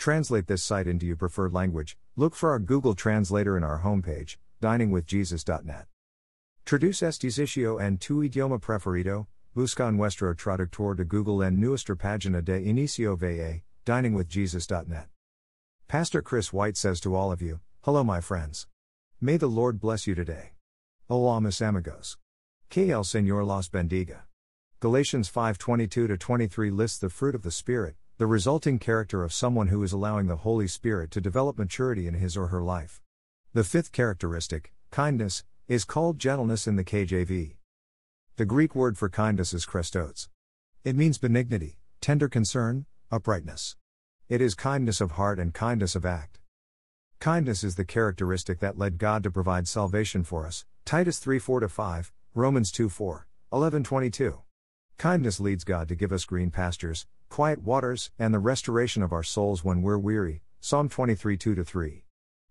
Translate this site into your preferred language. Look for our Google Translator in our homepage, diningwithjesus.net. Traduce este sitio en tu idioma preferido, busca nuestro traductor de Google en nuestra página de inicio va, diningwithjesus.net. Pastor Chris White says to all of you, Hello, my friends. May the Lord bless you today. Hola, mis amigos. Que el Señor los bendiga. Galatians 5:22 23 lists the fruit of the Spirit, the resulting character of someone who is allowing the Holy Spirit to develop maturity in his or her life. The fifth characteristic, kindness, is called gentleness in the KJV. The Greek word for kindness is chrestos. It means benignity, tender concern, uprightness. It is kindness of heart and kindness of act. Kindness is the characteristic that led God to provide salvation for us. Titus 3 4 5, Romans 2 4, 11 22. Kindness leads God to give us green pastures, quiet waters, and the restoration of our souls when we're weary. Psalm 23 2 3.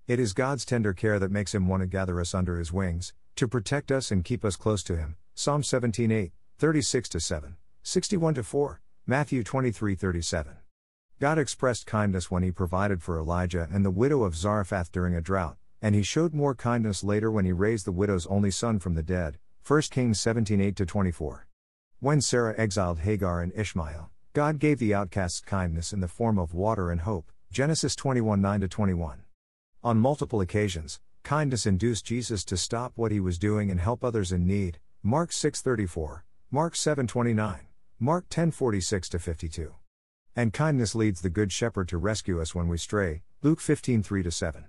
It is God's tender care that makes him want to gather us under his wings, to protect us and keep us close to him. Psalm 17 8, 36 7, 61 4, Matthew 23 37. God expressed kindness when he provided for Elijah and the widow of Zarephath during a drought, and he showed more kindness later when he raised the widow's only son from the dead. 1 Kings 17 8 24. When Sarah exiled Hagar and Ishmael, God gave the outcasts kindness in the form of water and hope. Genesis 21 9 21. On multiple occasions, kindness induced Jesus to stop what he was doing and help others in need. Mark 6:34, Mark 7:29, Mark 10:46 52. And kindness leads the good shepherd to rescue us when we stray. Luke 15:3 7.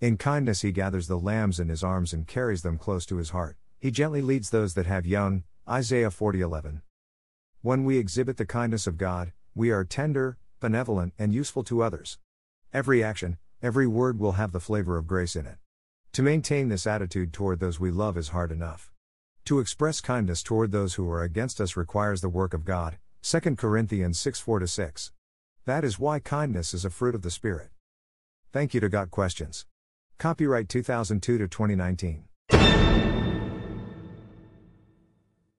In kindness he gathers the lambs in his arms and carries them close to his heart. He gently leads those that have young. Isaiah 40:11. When we exhibit the kindness of God, we are tender, benevolent, and useful to others. Every action, every word will have the flavor of grace in it. To maintain this attitude toward those we love is hard enough. To express kindness toward those who are against us requires the work of God. 2 Corinthians 6 4 6. That is why kindness is a fruit of the Spirit. Thank you to Got Questions. Copyright 2002 to 2019.